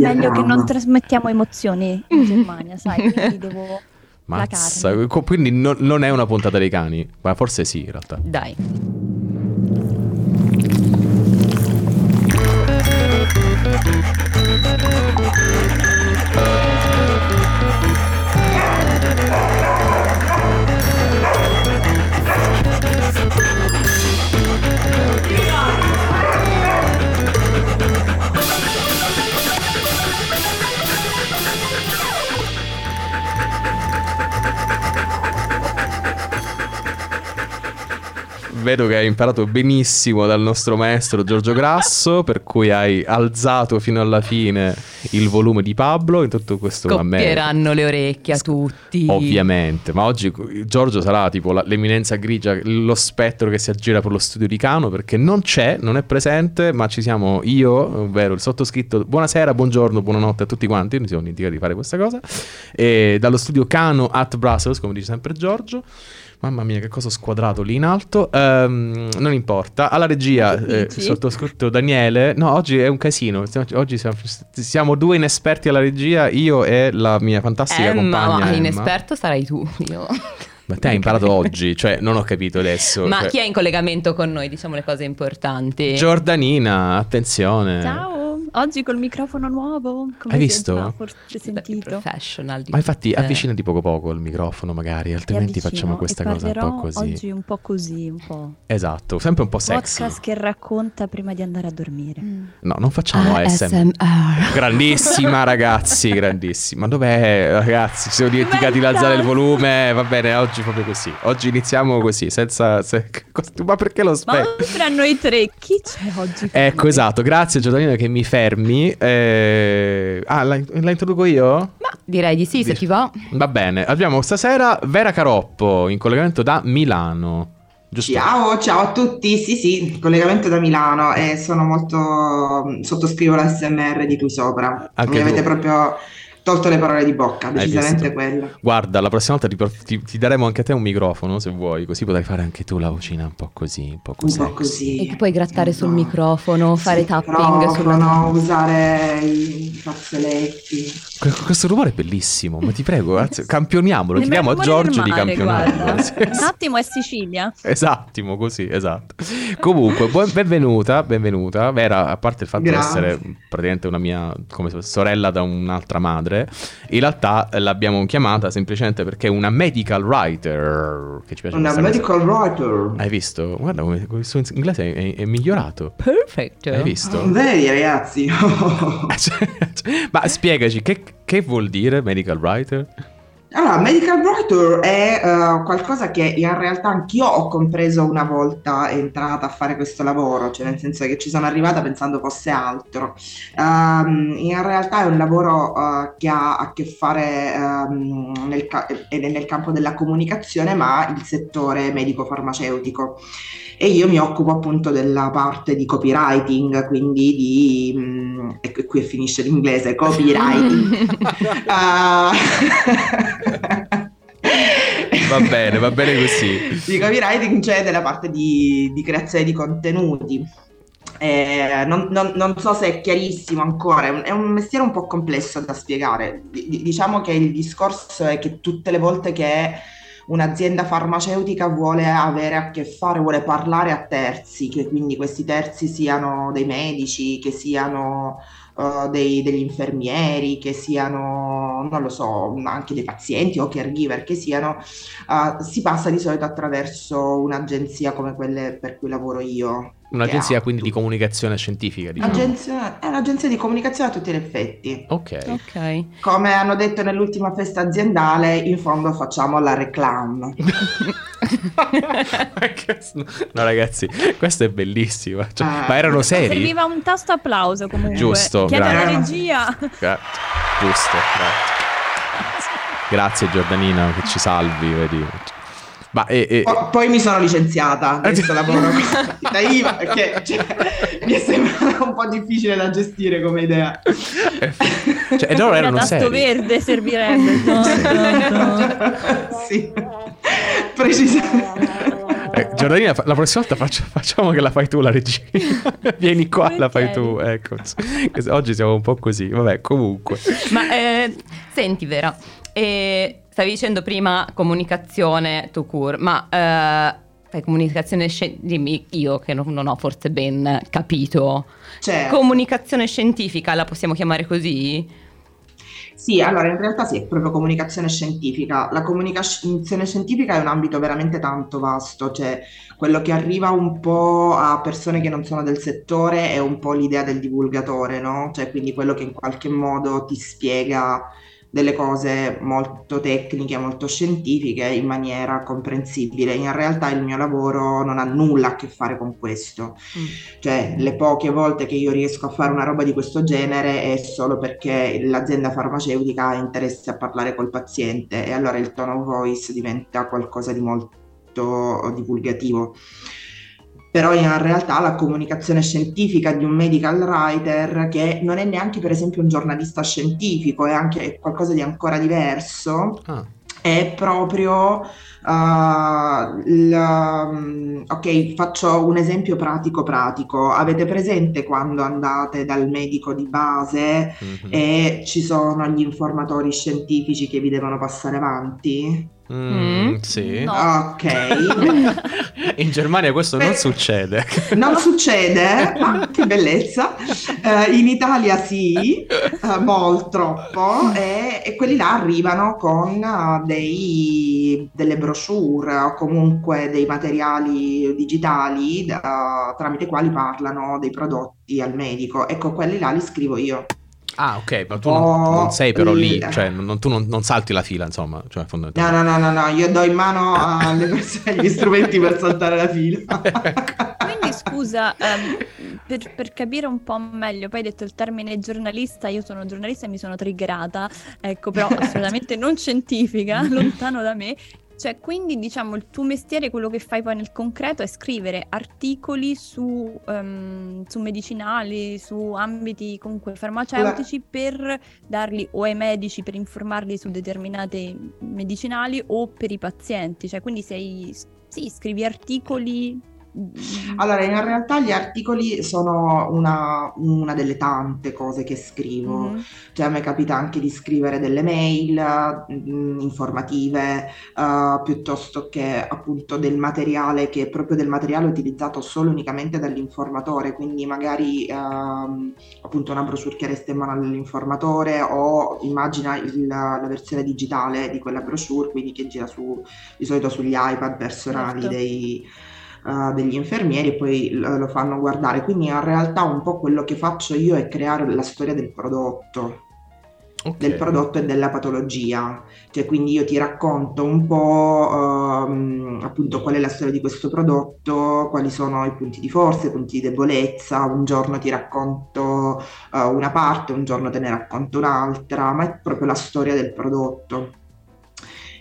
Meglio che non trasmettiamo emozioni in Germania, sai, quindi devo... Mazza, quindi no, non è una puntata dei cani, ma forse sì in realtà. Dai. Vedo che hai imparato benissimo dal nostro maestro Giorgio Grasso, per cui hai alzato fino alla fine il volume di Pablo in tutto questo Scoppieranno le orecchie a tutti. Ovviamente, ma oggi Giorgio sarà tipo la, l'eminenza grigia, lo spettro che si aggira per lo studio di Cano, perché non c'è, non è presente, ma ci siamo io, ovvero il sottoscritto. Buonasera, buongiorno, buonanotte a tutti quanti, mi siamo dimenticati di fare questa cosa. E dallo studio Cano at Brussels, come dice sempre Giorgio. Mamma mia, che cosa ho squadrato lì in alto. Um, non importa. Alla regia, eh, sottoscritto Daniele. No, oggi è un casino. Oggi siamo, siamo, due inesperti alla regia, io e la mia fantastica Emma, compagna. Ma Emma. inesperto sarai tu. Io. Ma te hai imparato oggi, cioè non ho capito adesso. Ma cioè... chi è in collegamento con noi? Diciamo le cose importanti. Giordanina, attenzione. Ciao. Oggi col microfono nuovo. Come Hai visto? Forse sentito. Professional. Ma infatti avvicinati poco poco il microfono magari, altrimenti facciamo questa cosa un po' così. oggi un po' così, un po'. Esatto, sempre un po' sexy. Podcast che racconta prima di andare a dormire. Mm. No, non facciamo ASMR. Grandissima ragazzi, grandissima. Ma dov'è ragazzi? Ci siamo dimenticati di alzare il volume. Va bene, oggi proprio così. Oggi iniziamo così, senza... Se... Ma perché lo spiego? Ma tra noi tre, chi c'è oggi? Ecco, esatto. Grazie Giordano che mi fermi. Eh... Ah, la, la, introduco io? Ma direi di sì, se ti va. Va bene. Abbiamo stasera Vera Caroppo in collegamento da Milano. Giusto? Ciao, ciao a tutti. Sì, sì, collegamento da Milano e sono molto sottoscrivo l'SMR di qui sopra. Anche Mi tu. avete proprio tolto le parole di bocca, decisamente quella. Guarda, la prossima volta ti, ti, ti, daremo anche a te un microfono se vuoi, così potrai fare anche tu la vocina un po' così, un po' così. Un po' così. E ti puoi grattare sul microfono, fare tapping sulla... usare i fazzoletti. Questo rumore è bellissimo, ma ti prego, anzi, campioniamolo, chiediamo a Giorgio di campionarlo. Un attimo è Sicilia. Esatto, così, esatto. Comunque, buon, benvenuta, benvenuta. Vera, a parte il fatto di essere praticamente una mia come sorella da un'altra madre, in realtà l'abbiamo chiamata semplicemente perché è una medical writer. Che ci piace una medical cosa. writer. Hai visto? Guarda come il suo inglese è, è, migliorato. Perfetto. Hai visto? Vedi ragazzi. ma spiegaci, che che vuol dire medical writer? Allora, medical writer è uh, qualcosa che in realtà anch'io ho compreso una volta entrata a fare questo lavoro, cioè nel senso che ci sono arrivata pensando fosse altro. Um, in realtà è un lavoro uh, che ha a che fare um, nel, ca- nel campo della comunicazione, ma il settore medico-farmaceutico e io mi occupo appunto della parte di copywriting, quindi di... Mh, mm, e qui finisce l'inglese, copywriting. uh, va bene, va bene così. Di copywriting c'è cioè della parte di, di creazione di contenuti. Eh, non, non, non, so se è chiarissimo ancora, è un, è un mestiere un po' complesso da spiegare. D- diciamo che il discorso è che tutte le volte che un'azienda farmaceutica vuole avere a che fare, vuole parlare a terzi, che quindi questi terzi siano dei medici, che siano uh, dei, degli infermieri, che siano, non lo so, anche dei pazienti o caregiver, che siano, uh, si passa di solito attraverso un'agenzia come quelle per cui lavoro io. Un'agenzia quindi di comunicazione scientifica, diciamo. Agenzia, è un'agenzia di comunicazione a tutti gli effetti. Ok. Ok. Come hanno detto nell'ultima festa aziendale, in fondo facciamo la reclam. no ragazzi, questo è bellissimo. Cioè, ah. Ma erano seri? Serviva un tasto applauso comunque. Giusto. Chiama la regia. Gra- giusto, grazie. Grazie Giordanina che ci salvi, vedi. Ma, e, e... Poi, poi mi sono licenziata, adesso lavoro con la IVA perché cioè, mi è sembrato un po' difficile da gestire come idea. Cioè, e loro erano tasto verde servirebbe. sì, precisamente. Eh, Giordanina, fa- la prossima volta faccia- facciamo che la fai tu la regina. Vieni qua, la fai tu. Ecco. Oggi siamo un po' così. Vabbè, comunque. Ma eh, senti, Vera, eh, stavi dicendo prima comunicazione to cure, ma eh, fai comunicazione scientifica, dimmi io che non, non ho forse ben capito. Certo. Comunicazione scientifica la possiamo chiamare così? Sì, allora in realtà sì, è proprio comunicazione scientifica. La comunicazione scientifica è un ambito veramente tanto vasto, cioè quello che arriva un po' a persone che non sono del settore è un po' l'idea del divulgatore, no? Cioè quindi quello che in qualche modo ti spiega delle cose molto tecniche, molto scientifiche in maniera comprensibile. In realtà il mio lavoro non ha nulla a che fare con questo. Mm. Cioè, le poche volte che io riesco a fare una roba di questo genere è solo perché l'azienda farmaceutica ha interesse a parlare col paziente e allora il tone of voice diventa qualcosa di molto divulgativo però in realtà la comunicazione scientifica di un medical writer che non è neanche per esempio un giornalista scientifico, è anche qualcosa di ancora diverso, Ah. è proprio uh, il, um, ok, faccio un esempio pratico pratico. Avete presente quando andate dal medico di base Mhm. e ci sono gli informatori scientifici che vi devono passare avanti? Mm, Mm. sì. No. Ok. In Germania questo non Beh, succede. Non succede, ma che bellezza. Eh, in Italia sì, eh, molto troppo, e, e quelli là arrivano con eh, dei- delle brochure o comunque dei materiali digitali tramite i quali parlano dei prodotti al medico. Ecco, quelli là li scrivo io. Ah, ok, ma tu non, Oh, non sei però lì, cioè non- tu non, non salti la fila, insomma, cioè No, no, no, no, no, io do in mano alle persone gli strumenti per saltare la fila. Quindi scusa, ehm, per, per capire un po' meglio, poi hai detto il termine giornalista, io sono giornalista e mi sono triggerata, ecco, però assolutamente non scientifica, lontano da me. Cioè, quindi diciamo il tuo mestiere, quello che fai poi nel concreto è scrivere articoli su, ehm, su medicinali, su ambiti comunque farmaceutici per darli o ai medici per informarli su determinate medicinali o per i pazienti. Cioè, quindi sei, sì, scrivi articoli. Mm, Allora, in realtà gli articoli sono una, una delle tante cose che scrivo. mhm. Cioè, a me capita anche di scrivere delle mail mm, informative, eh, piuttosto che appunto del materiale che è proprio del materiale utilizzato solo unicamente dall'informatore, quindi magari ehm, appunto una brochure che resta in mano all'informatore o immagina il- la versione digitale di quella brochure, quindi che gira su, di solito sugli iPad personali Certo. dei eh, degli infermieri e poi lo, lo fanno guardare. Quindi in realtà un po' quello che faccio io è creare la storia del prodotto, Ok. del prodotto e della patologia. Cioè, quindi io ti racconto un po' ehm, appunto qual è la storia di questo prodotto, quali sono i punti di forza, i punti di debolezza. Un giorno ti racconto eh, una parte, un giorno te ne racconto un'altra, ma è proprio la storia del prodotto.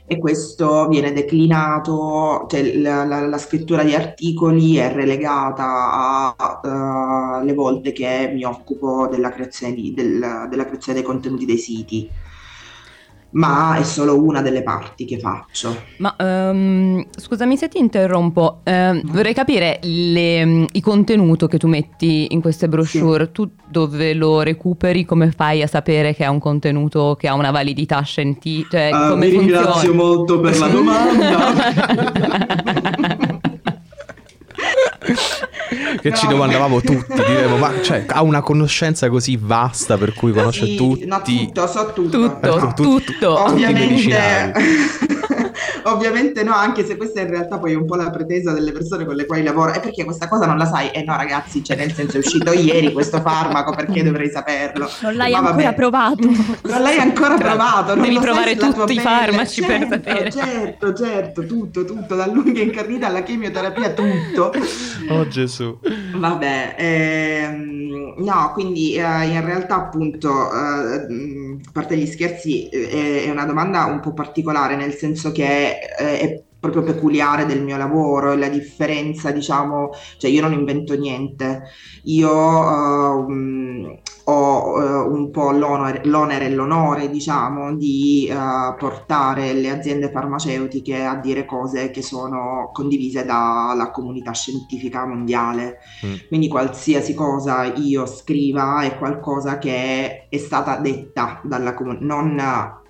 E questo viene declinato, cioè la, la- la scrittura di articoli è relegata alle volte che mi occupo della creazione, di- del- della creazione dei contenuti dei siti, ma è solo una delle parti che faccio. Ma ehm, scusami se ti interrompo, No. vorrei capire le- i contenuti che tu metti in queste brochure, tu dove lo recuperi, come fai a sapere che è un contenuto che ha una validità scientifica, cioè Ah, come ringrazio molto per la Che ci No. domandavamo tutti, diremo, ma cioè, ha una conoscenza così vasta per cui conosce Sì, tutti. no, tutto, so tutto. Tutto, Ecco, tu- tutto. tutti i Ovviamente, ovviamente no, anche se questa in realtà poi è un po' la pretesa delle persone con le quali lavoro. È perché questa cosa non la sai? Eh no, ragazzi, cioè nel senso è uscito ieri questo farmaco, perché dovrei saperlo? Non l'hai Ma vabbè. ancora provato. Non l'hai ancora Tra- provato, non devi provare tutti i farmaci per Certo, sapere. Certo, certo, tutto, tutto, dall'unghia incarnita alla chemioterapia, tutto. Oh Gesù. Vabbè, ehm, no, quindi eh, in realtà appunto, eh, a parte gli scherzi, eh, è una domanda un po' particolare, nel senso che eh, è proprio peculiare del mio lavoro e la differenza, diciamo, cioè io non invento niente, io uh, ho uh, un po' l'onere, l'onere, e l'onore, diciamo, di uh, portare le aziende farmaceutiche a dire cose che sono condivise dalla comunità scientifica mondiale. Mm. Quindi qualsiasi cosa io scriva è qualcosa che è stata detta dalla comunità, non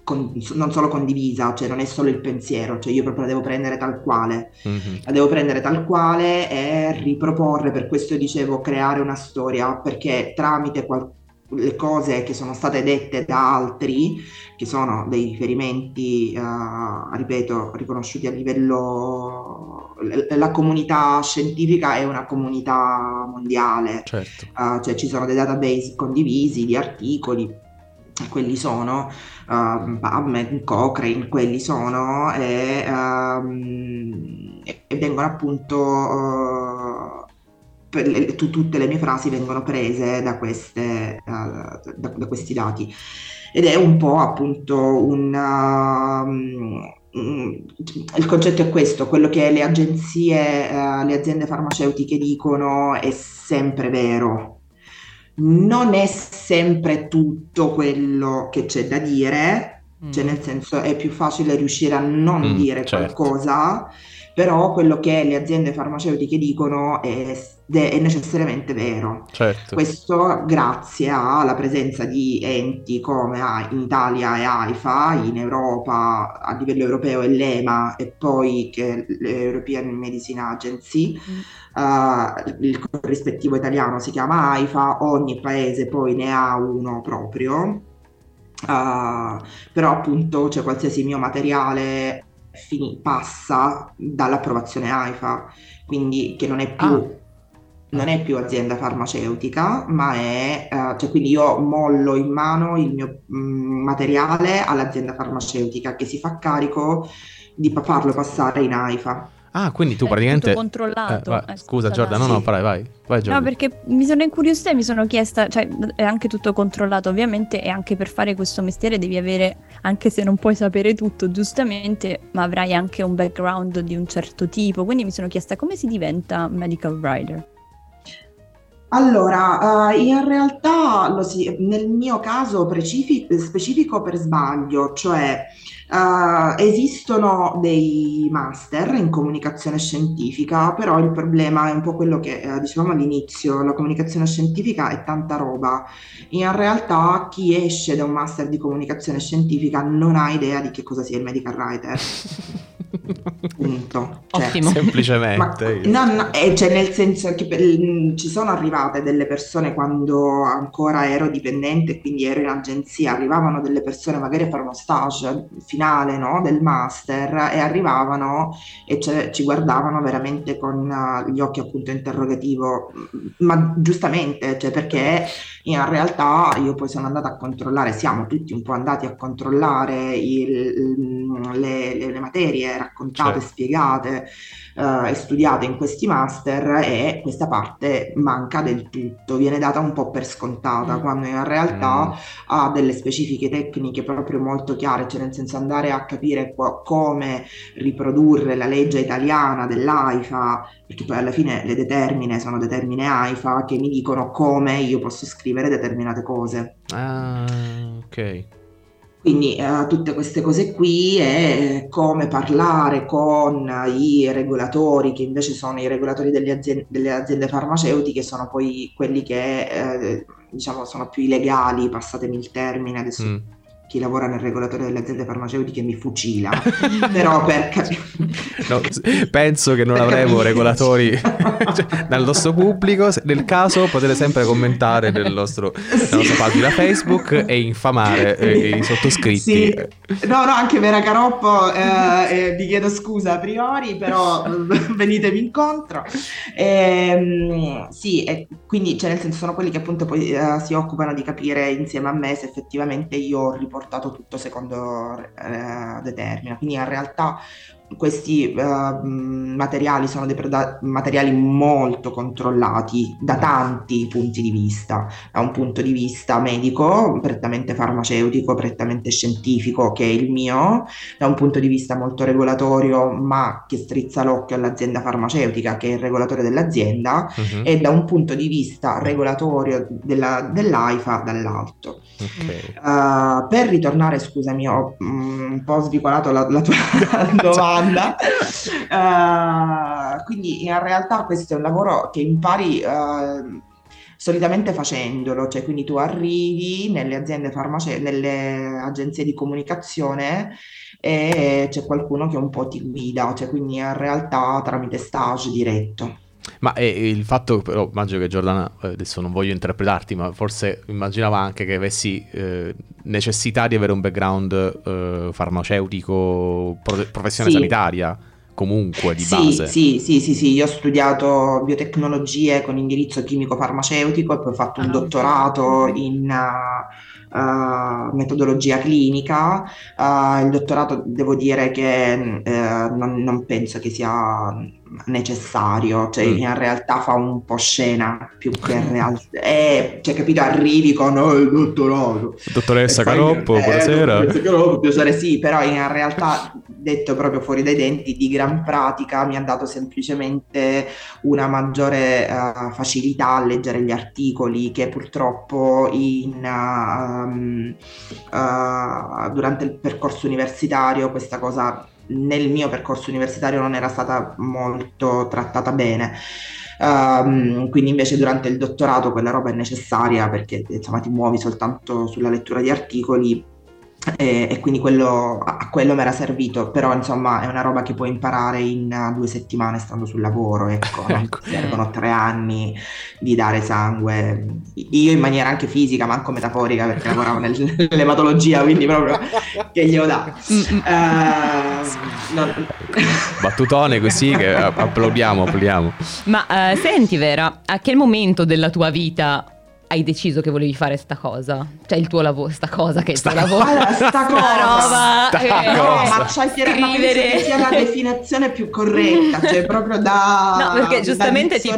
con, non solo condivisa, cioè non è solo il pensiero, cioè io proprio la devo prendere tal quale, mm-hmm. la devo prendere tal quale e riproporre, per questo dicevo creare una storia, perché tramite qual- le cose che sono state dette da altri, che sono dei riferimenti, uh, ripeto, riconosciuti a livello... La comunità scientifica è una comunità mondiale, certo. uh, cioè ci sono dei database condivisi di articoli, quelli sono uh, PubMed, Cochrane, quelli sono e, um, e vengono appunto uh, le, tu, tutte le mie frasi vengono prese da, queste, uh, da, da, questi dati. Ed è un po' appunto un um, il concetto è questo, quello che le agenzie, uh, le aziende farmaceutiche dicono è sempre vero, non è sempre tutto quello che c'è da dire, mm. cioè nel senso è più facile riuscire a non mm, dire certo. qualcosa, però quello che le aziende farmaceutiche dicono è, è necessariamente vero. Certo. Questo grazie alla presenza di enti come in Italia e AIFA, in Europa a livello europeo è l'EMA e poi che l'European Medicine Agency. Mm uh, il corrispettivo italiano si chiama AIFA, ogni paese poi ne ha uno proprio, uh, però appunto cioè, qualsiasi mio materiale fini, passa dall'approvazione AIFA, quindi che non è più... Ah non è più azienda farmaceutica, ma è, uh, cioè quindi io mollo in mano il mio mh, mm, materiale all'azienda farmaceutica che si fa carico di farlo passare in AIFA. Ah, quindi tu praticamente... controllato. Eh, eh, scusa Giorda, no, no, vai, vai. vai no, perché mi sono incuriosita e mi sono chiesta, cioè è anche tutto controllato ovviamente e anche per fare questo mestiere devi avere, anche se non puoi sapere tutto giustamente, ma avrai anche un background di un certo tipo. Quindi mi sono chiesta come si diventa medical writer. Allora, uh, in realtà si, nel mio caso specifico, specifico per sbaglio, cioè Uh, esistono dei master in comunicazione scientifica, però il problema è un po' quello che uh, dicevamo all'inizio, la comunicazione scientifica è tanta roba. In realtà chi esce da un master di comunicazione scientifica non ha idea di che cosa sia il medical writer. Punto. Cioè, Ottimo. Semplicemente. Ma, no, no, eh, cioè nel senso che per, ci sono arrivate delle persone quando ancora ero dipendente, quindi ero in agenzia, arrivavano delle persone magari a fare uno stage finale no, del master e arrivavano e ci guardavano veramente con uh, gli occhi appunto interrogativo, ma giustamente, cioè perché in realtà io poi sono andata a controllare, siamo tutti un po' andati a controllare il, le, le, le materie raccontate, certo. spiegate uh, e studiate in questi master e questa parte manca del tutto, viene data un po' per scontata, mm. quando in realtà mm. ha delle specifiche tecniche proprio molto chiare, cioè nel senso andare a capire co- come riprodurre la legge italiana dell'AIFA, perché poi alla fine le determine sono determine AIFA che mi dicono come io posso scrivere determinate cose. Ah, ok. Quindi eh, tutte queste cose qui e come parlare con i regolatori, che invece sono i regolatori delle aziende, delle aziende farmaceutiche, sono poi quelli che eh, diciamo sono più illegali, passatemi il termine adesso. Mm chi lavora nel regolatore delle aziende farmaceutiche mi fucila, però per capire... No, penso che non avremo regolatori cioè, dal nostro pubblico, nel caso potete sempre commentare nel nostro, sì. nella nostra pagina Facebook e infamare eh, i sottoscritti. Sì. No, no, anche Vera Caroppo, eh, eh, vi chiedo scusa a priori, però venitemi incontro. Eh, sì, quindi cioè, nel senso sono quelli che appunto poi eh, si occupano di capire insieme a me se effettivamente io ho riportato tutto secondo eh, determina. Quindi in realtà questi uh, materiali sono dei proda- materiali molto controllati da tanti punti di vista, da un punto di vista medico, prettamente farmaceutico, prettamente scientifico, che è il mio, da un punto di vista molto regolatorio, ma che strizza l'occhio all'azienda farmaceutica, che è il regolatore dell'azienda, uh-huh. e da un punto di vista regolatorio della, dell'AIFA dall'alto. Okay. Uh, per ritornare, scusami, ho um, un po' svicolato la, la tua domanda. Uh, quindi in realtà questo è un lavoro che impari uh, solitamente facendolo, cioè quindi tu arrivi nelle aziende farmaceutiche, nelle agenzie di comunicazione e c'è qualcuno che un po' ti guida, cioè quindi in realtà tramite stage diretto. Ma eh, il fatto, però, immagino che Giordana, eh, adesso non voglio interpretarti, ma forse immaginava anche che avessi eh, necessità di avere un background eh, farmaceutico, pro- professione sì. sanitaria comunque di sì, base. Sì, sì, sì, sì, io ho studiato biotecnologie con indirizzo chimico-farmaceutico e poi ho fatto un ah, dottorato in uh, uh, metodologia clinica. Uh, il dottorato devo dire che non, non, penso che sia necessario, cioè mm. in realtà fa un po' scena più che in realtà, eh, cioè capito, arrivi con oh, il dottorato. Dottoressa Caroppo, eh, buonasera. Dottoressa Caroppo, piacere sì, però in realtà detto proprio fuori dai denti di gran pratica mi ha dato semplicemente una maggiore uh, facilità a leggere gli articoli che purtroppo in, uh, um, uh, durante il percorso universitario questa cosa nel mio percorso universitario non era stata molto trattata bene. Um, quindi invece durante il dottorato quella roba è necessaria perché insomma ti muovi soltanto sulla lettura di articoli e, e, quindi quello, a quello mi era servito, però insomma è una roba che puoi imparare in uh, due settimane stando sul lavoro, ecco, ecco. servono tre anni di dare sangue, io in maniera anche fisica, ma anche metaforica perché lavoravo nel, nell'ematologia, quindi proprio che glielo dà. Uh, non... Battutone così che applaudiamo, applaudiamo. Ma uh, senti Vera, a che momento della tua vita hai deciso che volevi fare sta cosa? Cioè il tuo lavoro, sta cosa che è il tuo lavoro. Allora, sta cosa. roba. Sta eh, cosa. ma c'hai scrivere. che sia la definizione più corretta, cioè proprio da No, perché giustamente tipo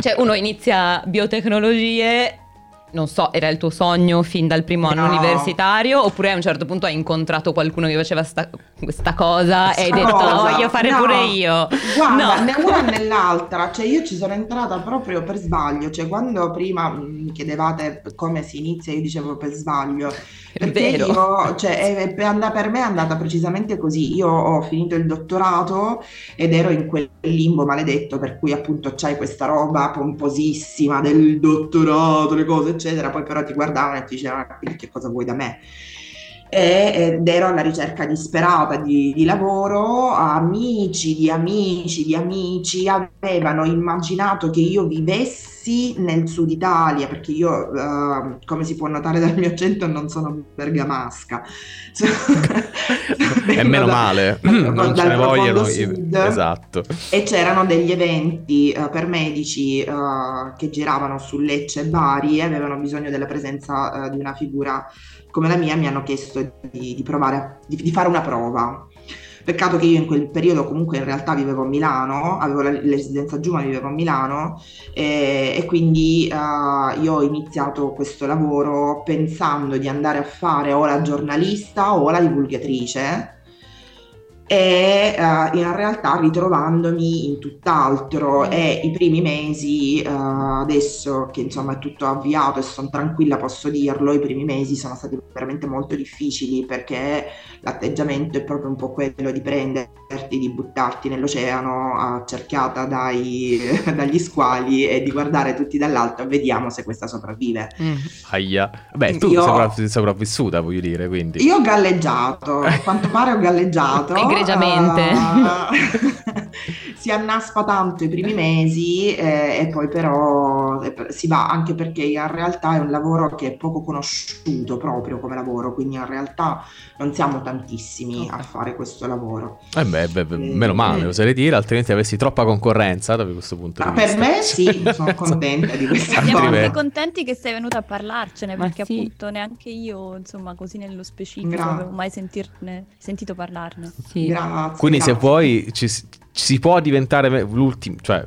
cioè uno inizia biotecnologie non so, era il tuo sogno fin dal primo anno no. universitario oppure a un certo punto hai incontrato qualcuno che faceva sta, questa cosa sta e hai detto cosa. la voglio fare no. pure io? Guarda, no. né una né l'altra, cioè io ci sono entrata proprio per sbaglio, cioè quando prima mi chiedevate come si inizia io dicevo per sbaglio perché io, cioè, per me è andata precisamente così. Io ho finito il dottorato ed ero in quel limbo maledetto per cui appunto c'hai questa roba pomposissima del dottorato, le cose, eccetera. Poi però ti guardavano e ti dicevano, ah, che cosa vuoi da me? ed ero alla ricerca disperata di, di, lavoro, amici di amici di amici avevano immaginato che io vivessi nel sud Italia, perché io, uh, come si può notare dal mio accento, non sono bergamasca. e meno da, male, non ce ne vogliono. Sud, esatto. E c'erano degli eventi uh, per medici uh, che giravano su Lecce e Bari e avevano bisogno della presenza di una figura come la mia mi hanno chiesto di, di provare, di, di, fare una prova. Peccato che io in quel periodo comunque in realtà vivevo a Milano, avevo la, residenza giù ma vivevo a Milano e, e quindi uh, io ho iniziato questo lavoro pensando di andare a fare o la giornalista o la divulgatrice e uh, in realtà ritrovandomi in tutt'altro mm. e i primi mesi uh, adesso che insomma è tutto avviato e sono tranquilla posso dirlo i primi mesi sono stati veramente molto difficili perché l'atteggiamento è proprio un po' quello di prenderti di buttarti nell'oceano accerchiata dai, dagli squali e di guardare tutti dall'alto e vediamo se questa sopravvive mm. Aia. beh tu io, sei sopravvissuta voglio dire quindi io ho galleggiato a quanto pare ho galleggiato egregiamente. Uh, si annaspa tanto i primi mesi eh, e poi però no, si va anche perché in realtà è un lavoro che è poco conosciuto proprio come lavoro, quindi in realtà non siamo tantissimi a fare questo lavoro. Eh beh, beh, beh meno male, eh. oserei dire, altrimenti avessi troppa concorrenza da questo punto Ma di vista. Per me sì, sono contenta di questa Siamo cosa. anche contenti che sei venuta a parlarcene, perché sì. appunto neanche io, insomma, così nello specifico, Gra- avevo mai sentirne, sentito parlarne. Sì. Grazie. Quindi grazie. se vuoi ci si può diventare l'ultimo, cioè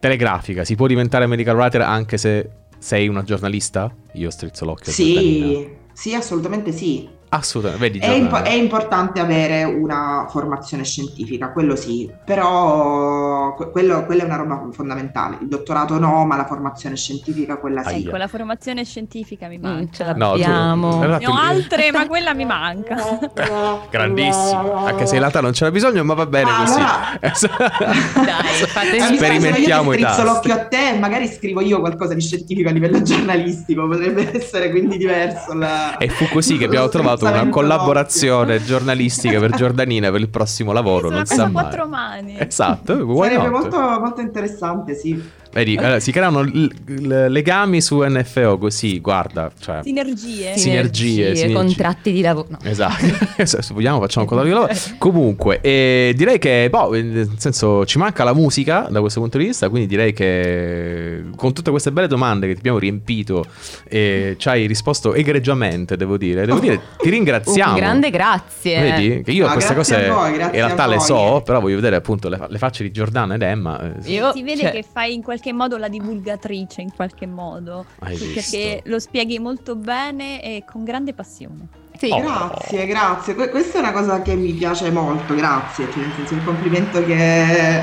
telegrafica, si può diventare medical writer anche se sei una giornalista? Io strizzo l'occhio. Sì, sì, assolutamente sì. Assolutamente, vedi, è, impo- è, importante avere una formazione scientifica, quello sì, però quello, quella è una roba fondamentale. Il dottorato no, ma la formazione scientifica quella sì. Ecco, la formazione scientifica mi manca. Mm, ce l'abbiamo. No, ne ho altre, ma quella mi manca. Grandissimo, anche se in realtà non c'era bisogno, ma va bene ah, così. Allora... Dai, fatemi sperimentiamo io i tasti. l'occhio a te, magari scrivo io qualcosa di scientifico a livello giornalistico, potrebbe essere quindi diverso. La... E fu così che abbiamo trovato una collaborazione giornalistica per Giordanina per il prossimo lavoro. Sono non sa mai. quattro mani. Esatto, sarebbe molto, molto interessante, sì. Vedi, allora, si creano l- l- legami su NFO così, guarda. Cioè, sinergie. Sinergie, sinergie. contratti di lavoro. No. Esatto, se vogliamo facciamo un contratto di lavoro. Comunque, eh, direi che, boh, nel senso, ci manca la musica da questo punto di vista, quindi direi che con tutte queste belle domande che ti abbiamo riempito, eh, ci hai risposto egregiamente, devo dire. Devo dire, ti ringraziamo. Un grande grazie. Vedi, che io Ah, queste cose voi, in realtà le so, però voglio vedere appunto le, fa- le facce di Giordana ed Emma. eh, Io- si vede cioè- che fai in qualche modo la divulgatrice, in qualche modo. Hai perché visto? lo spieghi molto bene e con grande passione. Sì. Oh. Grazie, grazie. Que- questa è una cosa che mi piace molto, grazie. Cioè, nel senso, un complimento che,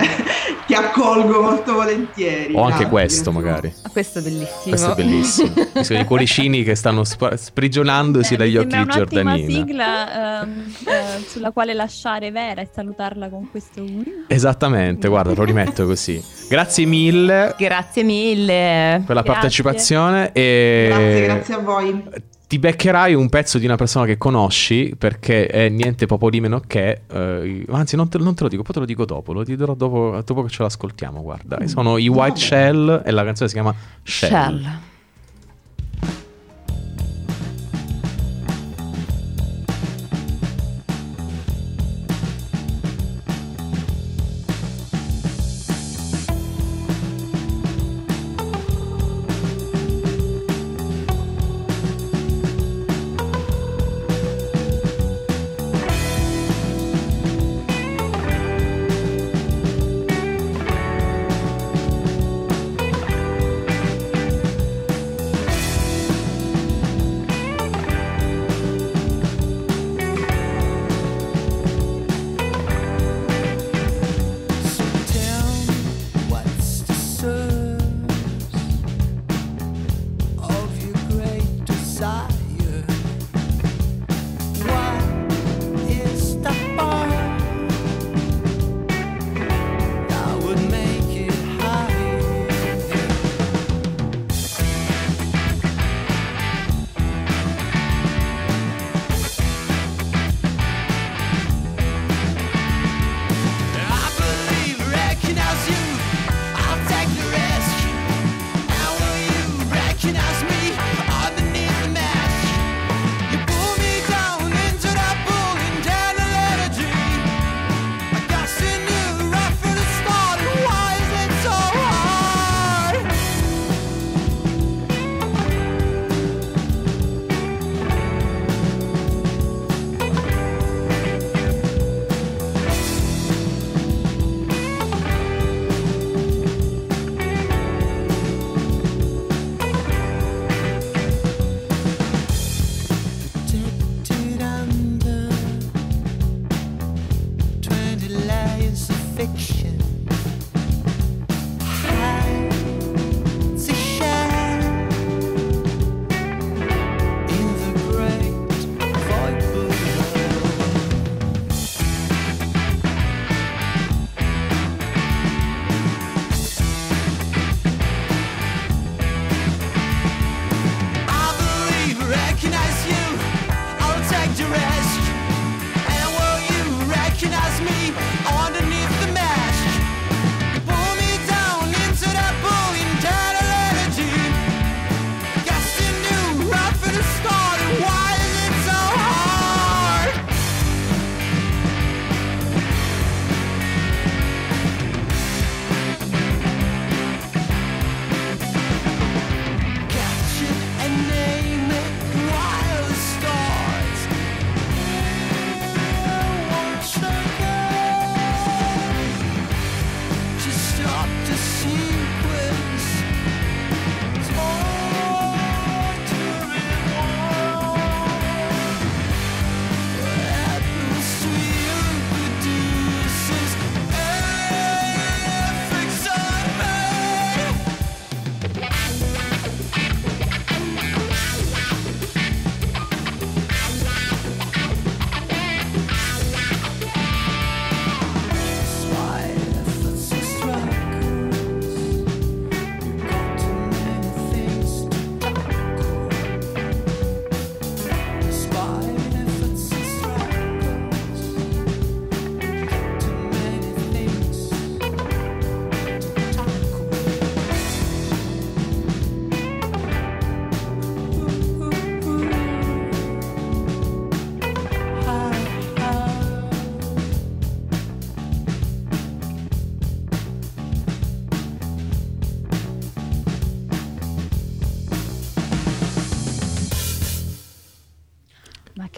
che accolgo molto volentieri. O anche questo magari. Ah, Questo è bellissimo. Questo è bellissimo. Ci sono i cuoricini che stanno sp- sprigionandosi Eh, dagli occhi di Giordanina. sigla ehm, eh, sulla quale lasciare Vera e salutarla con questo. Esattamente, guarda, lo rimetto così. Grazie mille Grazie mille. per la Grazie. partecipazione e Grazie, grazie a voi. Ti beccherai un pezzo di una persona che conosci perché è niente poco di meno che eh, anzi non te, non te lo dico, poi te lo dico dopo, lo dirò dopo, dopo che ce l'ascoltiamo, guarda. Sono i White. Shell e la canzone si chiama. Shell. Shell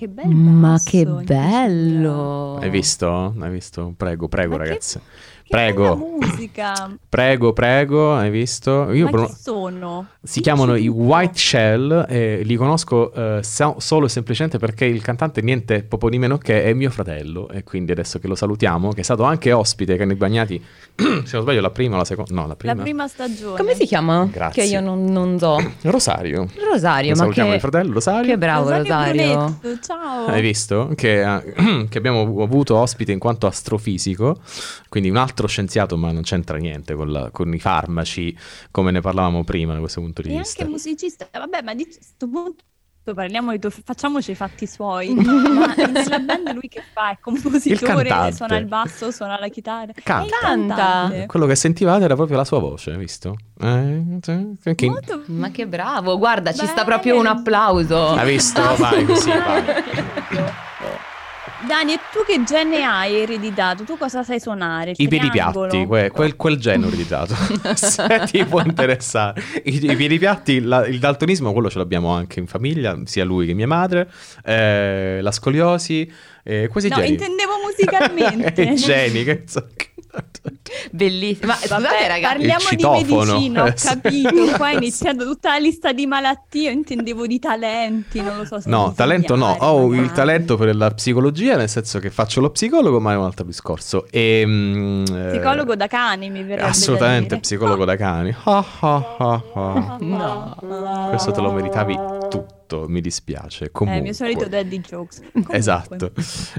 che bel Ma che bello! Hai visto? Hai visto? Prego, prego, Ma ragazzi. Che Prego. Prego, prego, hai visto? Io Ma pro- chi sono? Si chiamano i Dici. White Shell e li conosco eh, so- solo e semplicemente perché il cantante niente poco di meno che è mio fratello e quindi adesso che lo salutiamo, che è stato anche ospite che nei bagnati, se non sbaglio la prima o la seconda, no la prima. La prima stagione. Come si chiama? Grazie. Che io non, non so. Rosario. Rosario, Lo ma salutiamo che, il fratello Rosario. che bravo Rosario. Brunetto, ciao. Hai visto? Che, che abbiamo avuto ospite in quanto astrofisico, quindi un altro scienziato, ma non c'entra niente con, la- con i farmaci, come ne parlavamo prima da questo punto di E vista. anche musicista. Vabbè, ma di questo punto parliamo di tuo- facciamoci i fatti suoi. ma nella band lui che fa? È compositore, cantante. suona il basso, suona la chitarra. Canta. Il Canta. cantante. Quello che sentivate era proprio la sua voce, hai visto? Eh, che- Molto- Ma che bravo, guarda, ci sta proprio un applauso. Hai visto? Vai così, vai. Dani, e tu che gene hai ereditato? Tu cosa sai suonare? Il I piedi piatti, que- quel, quel genere ereditato. Se ti può interessare. I, i piedi piatti, la- il daltonismo, quello ce l'abbiamo anche in famiglia, sia lui che mia madre. eh, la scoliosi, eh, questi No, geni. intendevo musicalmente. I geni, che so- Bellissimo. Ma scusate, Vabbè, ragazzi. parliamo Il di medicina, ho Eh, capito. Qua è iniziando tutta la lista di malattie. Io intendevo di talenti, non lo so se No, talento no, ho il magari. talento per la psicologia, nel senso che faccio lo psicologo, ma è un altro discorso. E, mm, eh, Psicologo da cani, mi verrebbe Assolutamente da dire. psicologo da cani. Ah, ah. No. Questo te lo meritavi tutto, mi dispiace. Eh, Comunque. il mio solito daddy jokes. Comunque. Esatto,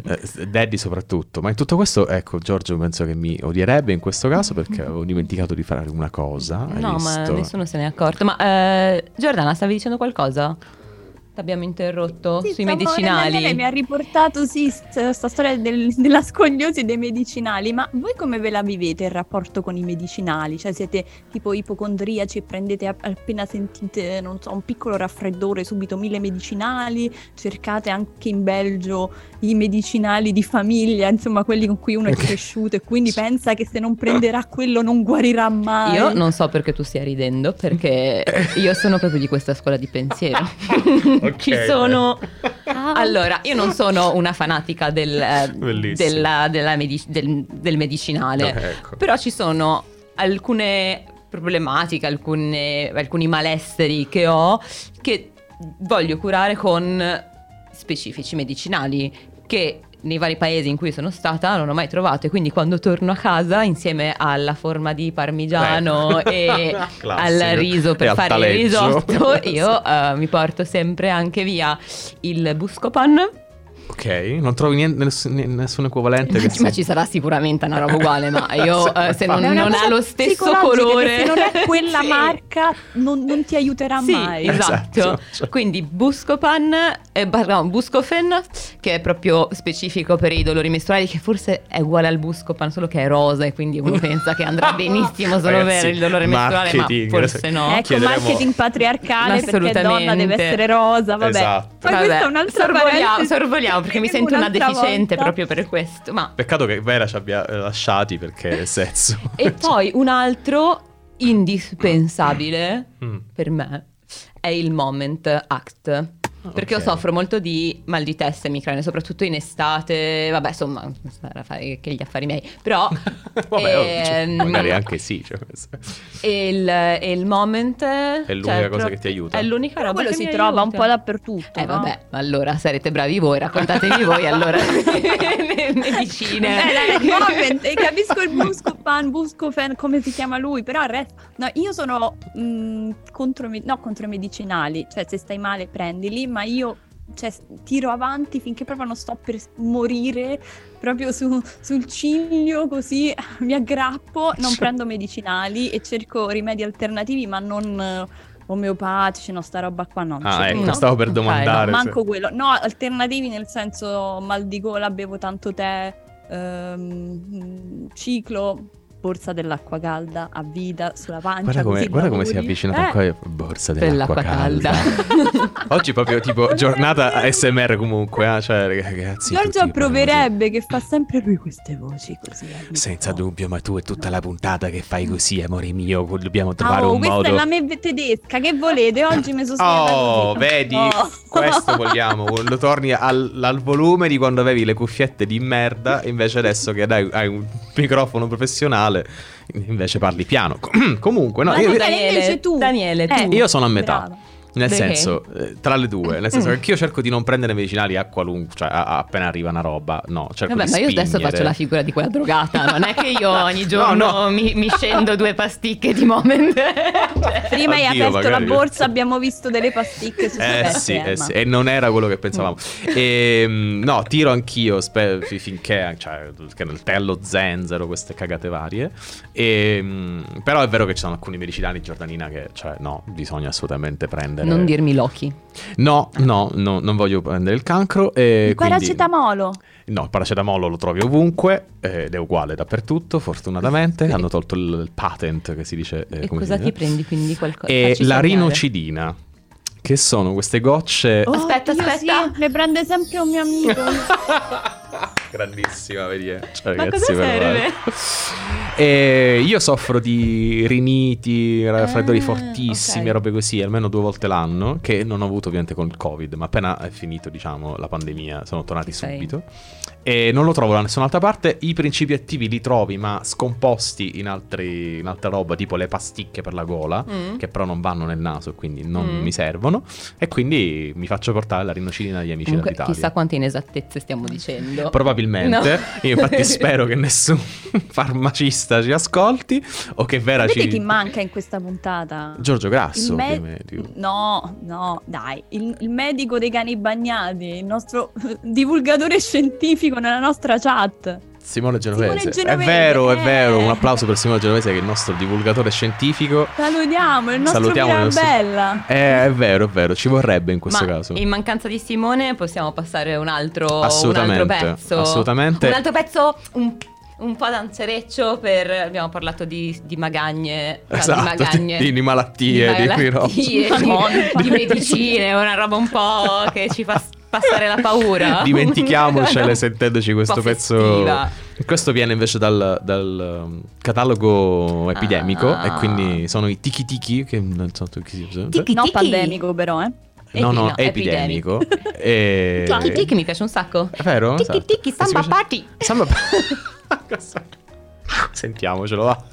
Eh, Daddy soprattutto, ma in tutto questo, ecco, Giorgio penso che mi odierebbe in questo caso perché avevo dimenticato di fare una cosa. No, ma visto? nessuno se ne è accorto. Ma eh, Giordana, stavi dicendo qualcosa? T'abbiamo interrotto Sì, sui medicinali. Lei mi ha riportato sì st- sta storia del- della scogliosi e dei medicinali, ma voi come ve la vivete il rapporto con i medicinali? Cioè siete tipo ipocondriaci e prendete app- appena sentite, non so, un piccolo raffreddore subito mille medicinali, cercate anche in Belgio i medicinali di famiglia, insomma quelli con cui uno è cresciuto e quindi pensa che se non prenderà quello non guarirà mai. Io non so perché tu stia ridendo, perché io sono proprio di questa scuola di pensiero. Ok. Ci sono. Ah, Allora, io non sono una fanatica del, eh, della- della medici- del, del medicinale, Ok, ecco. però ci sono alcune problematiche, alcune- alcuni malesseri che ho che voglio curare con specifici medicinali che nei vari paesi in cui sono stata non ho mai trovato e quindi quando torno a casa insieme alla forma di parmigiano Ecco. e al riso E per al fare il risotto io eh, mi porto sempre anche via il buscopan Ok, non trovi niente, ness- nessun equivalente ma sia- ci sarà sicuramente una roba uguale ma io eh, se non, non ha lo stesso colore se non è quella Sì. marca non, non ti aiuterà Sì, mai. esatto. Esatto, cioè. Quindi Buscopan, eh, no, Buscofen, che è proprio specifico per i dolori mestruali, che forse è uguale al Buscopan, solo che è rosa e quindi uno pensa che andrà benissimo solo Ragazzi, per il dolore mestruale, ma forse no. Ecco, Chiederemo- marketing patriarcale perché donna deve essere rosa, vabbè. Esatto. Ma questa è un'altra sorvoliamo, parentesi. Sorvoliamo perché mi sento una deficiente volta. proprio per questo. Ma Peccato che Vera ci abbia eh, lasciati perché è sesso. E poi un altro indispensabile Mm. per me è il moment act. Perché Ok. io soffro molto di mal di testa e migraine, soprattutto in estate. Vabbè, insomma, fare che gli affari miei. Però Vabbè, cioè, ehm, magari anche sì. cioè, e il, e il moment È l'unica cosa che ti aiuta. È l'unica roba quello che si trova un aiuta. po' dappertutto. Eh no? vabbè, ma allora sarete bravi voi, raccontatevi voi allora le medicine. Eh, dai, moment, eh, capisco il Buscopan, Buscofen, come si chiama lui, però il resto... No, io sono mh, contro, me- no, contro i medicinali, cioè se stai male prendili, ma io cioè, tiro avanti finché proprio non sto per morire proprio su- sul ciglio, così mi aggrappo, non Cioè. prendo medicinali e cerco rimedi alternativi, ma non... eh, Omeopatici, no, sta roba qua no. non Ah, ci ecco, credo. stavo per domandare. No, se- manco quello. No, alternativi nel senso mal di gola, bevo tanto tè, ehm, ciclo, borsa dell'acqua calda a vita sulla pancia. Guarda come, guarda come si è lavori. avvicinata Eh, qua borsa dell'acqua, Dell'acqua calda. Oggi proprio tipo giornata ASMR comunque, eh? cioè ragazzi. Giorgio approverebbe che fa sempre lui queste voci così. eh, Senza tipo. dubbio, ma tu è tutta la puntata che fai così, amore mio. Dobbiamo trovare oh, un questa modo. è la me tedesca, che volete? Oggi mi sono Oh, così. vedi? Oh. Questo vogliamo. Quando torni al, al volume di quando avevi le cuffiette di merda, invece adesso che dai, hai un microfono professionale, invece parli piano. Comunque, no, Ma io, Daniele, invece tu. Daniele, tu. Eh, io sono a metà. brava. Nel Perché? senso, eh, tra le due, nel senso che anch'io cerco di non prendere medicinali a qualunque, cioè a- a- appena arriva una roba, no, cerco Vabbè, di ma io adesso faccio la figura di quella drogata, non è che io ogni giorno no. Mi, mi scendo due pasticche di moment. Cioè, Prima hai Oddio, aperto magari. la borsa, abbiamo visto delle pasticche su Eh sì, eh sì, e non era quello che pensavamo. Ehm, no, tiro anch'io spe- fi- finché cioè, che nel tè allo zenzero, queste cagate varie. Ehm, però è vero che ci sono alcuni medicinali Giordanina che, cioè, no, bisogna assolutamente prendere. Non dirmi Loki. No, no, no, non voglio prendere il cancro. E Il quindi... paracetamolo. No, il paracetamolo lo trovi ovunque eh, ed è uguale dappertutto, fortunatamente. Hanno tolto il, il patent che si dice. eh, e come cosa si ti prendi quindi qualcosa? E la rinocidina, che sono queste gocce. Aspetta, Oddio, aspetta. Sì, le prende sempre un mio amico. Grandissima, vedi? eh. Cioè, Ma ragazzi, cosa serve? male. E io soffro di riniti, raffreddori Ah, fortissimi, ok. robe così, almeno due volte l'anno, che non ho avuto ovviamente con il Covid, ma appena è finito, diciamo, la pandemia, sono tornati Ok. subito. E non lo trovo da nessun'altra parte. I principi attivi li trovi, ma scomposti in, altri, in altra roba, tipo le pasticche per la gola, Mm. che però non vanno nel naso e quindi non Mm. mi servono. E quindi mi faccio portare la rinocidina dagli amici Comunque, dell'Italia. chissà quante inesattezze stiamo dicendo. Probabilmente. No. Io infatti spero che nessun farmacista ci ascolti o che Vera Sapete ci... chi manca in questa puntata? Giorgio Grasso, me- ovviamente. No, no, dai, il, il medico dei cani bagnati, il nostro divulgatore scientifico nella nostra chat. Simone Genovese. Simone Genovese, È vero, è eh. vero. Un applauso per Simone Genovese che è il nostro divulgatore scientifico. Salutiamo il nostro Salutiamo il nostro- Mirabella. Eh, è vero, è vero, ci vorrebbe in questo Ma caso. in mancanza di Simone possiamo passare un altro, un Assolutamente, altro pezzo. assolutamente. Un altro pezzo un, un po' danzereccio per... Abbiamo parlato di, di magagne. Esatto, di magagne. di- di malattie, di malattie, di, di medicine, una roba un po' che ci fa passare la paura. Dimentichiamocele sentendoci questo pezzo. Questo viene invece dal, dal, catalogo epidemico Ah. e quindi sono i tiki tiki che non so che si usa. Tiki No tiki. pandemico però, eh. No, no, no, epidemico. e... Tiki tiki mi piace un sacco. È vero? Tiki Esatto. tiki samba piace- party. Samba Sentiamocelo, va.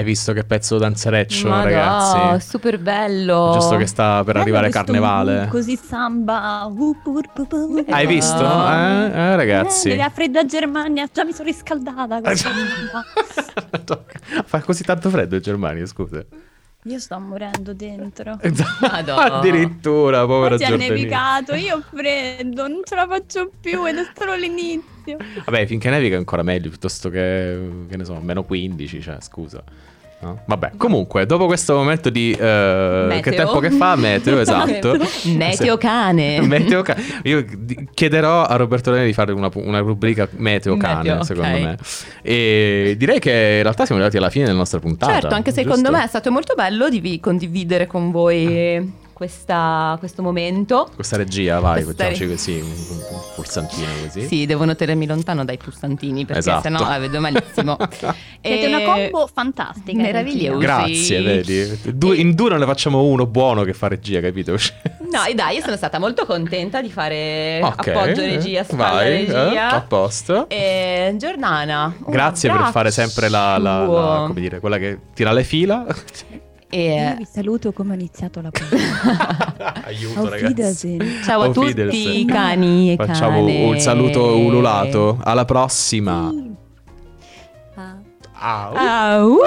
Hai visto che pezzo danzereccio, Madò, ragazzi? super bello. Giusto che sta per Bello arrivare carnevale. Così samba. uh, uh, uh, uh. Hai visto? Eh, eh, ragazzi. Eh, la fredda Germania, già mi sono riscaldata. Fa così tanto freddo in Germania, scusa. Io sto morendo dentro. Madonna. Addirittura, povera Oggi è Giordanina. nevicato, io ho freddo, non ce la faccio più ed è solo l'inizio. Vabbè, finché nevica è ancora meglio, piuttosto che, che ne so, meno 15, cioè, scusa. No? Vabbè, comunque, dopo questo momento di... Meteo. che tempo che fa? Meteo, esatto. Meteo cane. Meteo cane. Io chiederò a Roberto Reni di fare una, una rubrica Meteo cane, Meteo, secondo ok. me. E direi che in realtà siamo arrivati alla fine della nostra puntata. Certo, anche secondo giusto? me è stato molto bello di vi- condividere con voi questa- questo momento. Questa regia, vai, Questa facciamoci re- così, un, pulsantino così. Sì, devono tenermi lontano dai pulsantini perché Esatto. sennò la vedo malissimo. Siete E- una combo fantastica. Meravigliosa. Grazie, vedi. Due- in due non ne facciamo uno buono che fa regia, capito? No, e dai, io sono stata molto contenta di fare Ok, appoggio regia, spalla vai, eh, regia. a posto. E Giordana, Grazie per fare sempre la, la- la- abbraccio. come dire, quella che tira le fila. E- Io vi saluto come ho iniziato la puntata. Aiuto, Auf ragazzi. Ciao a Auf tutti cani e Facciamo cane. un saluto ululato. Alla prossima. Sì. Ah. Au. Au.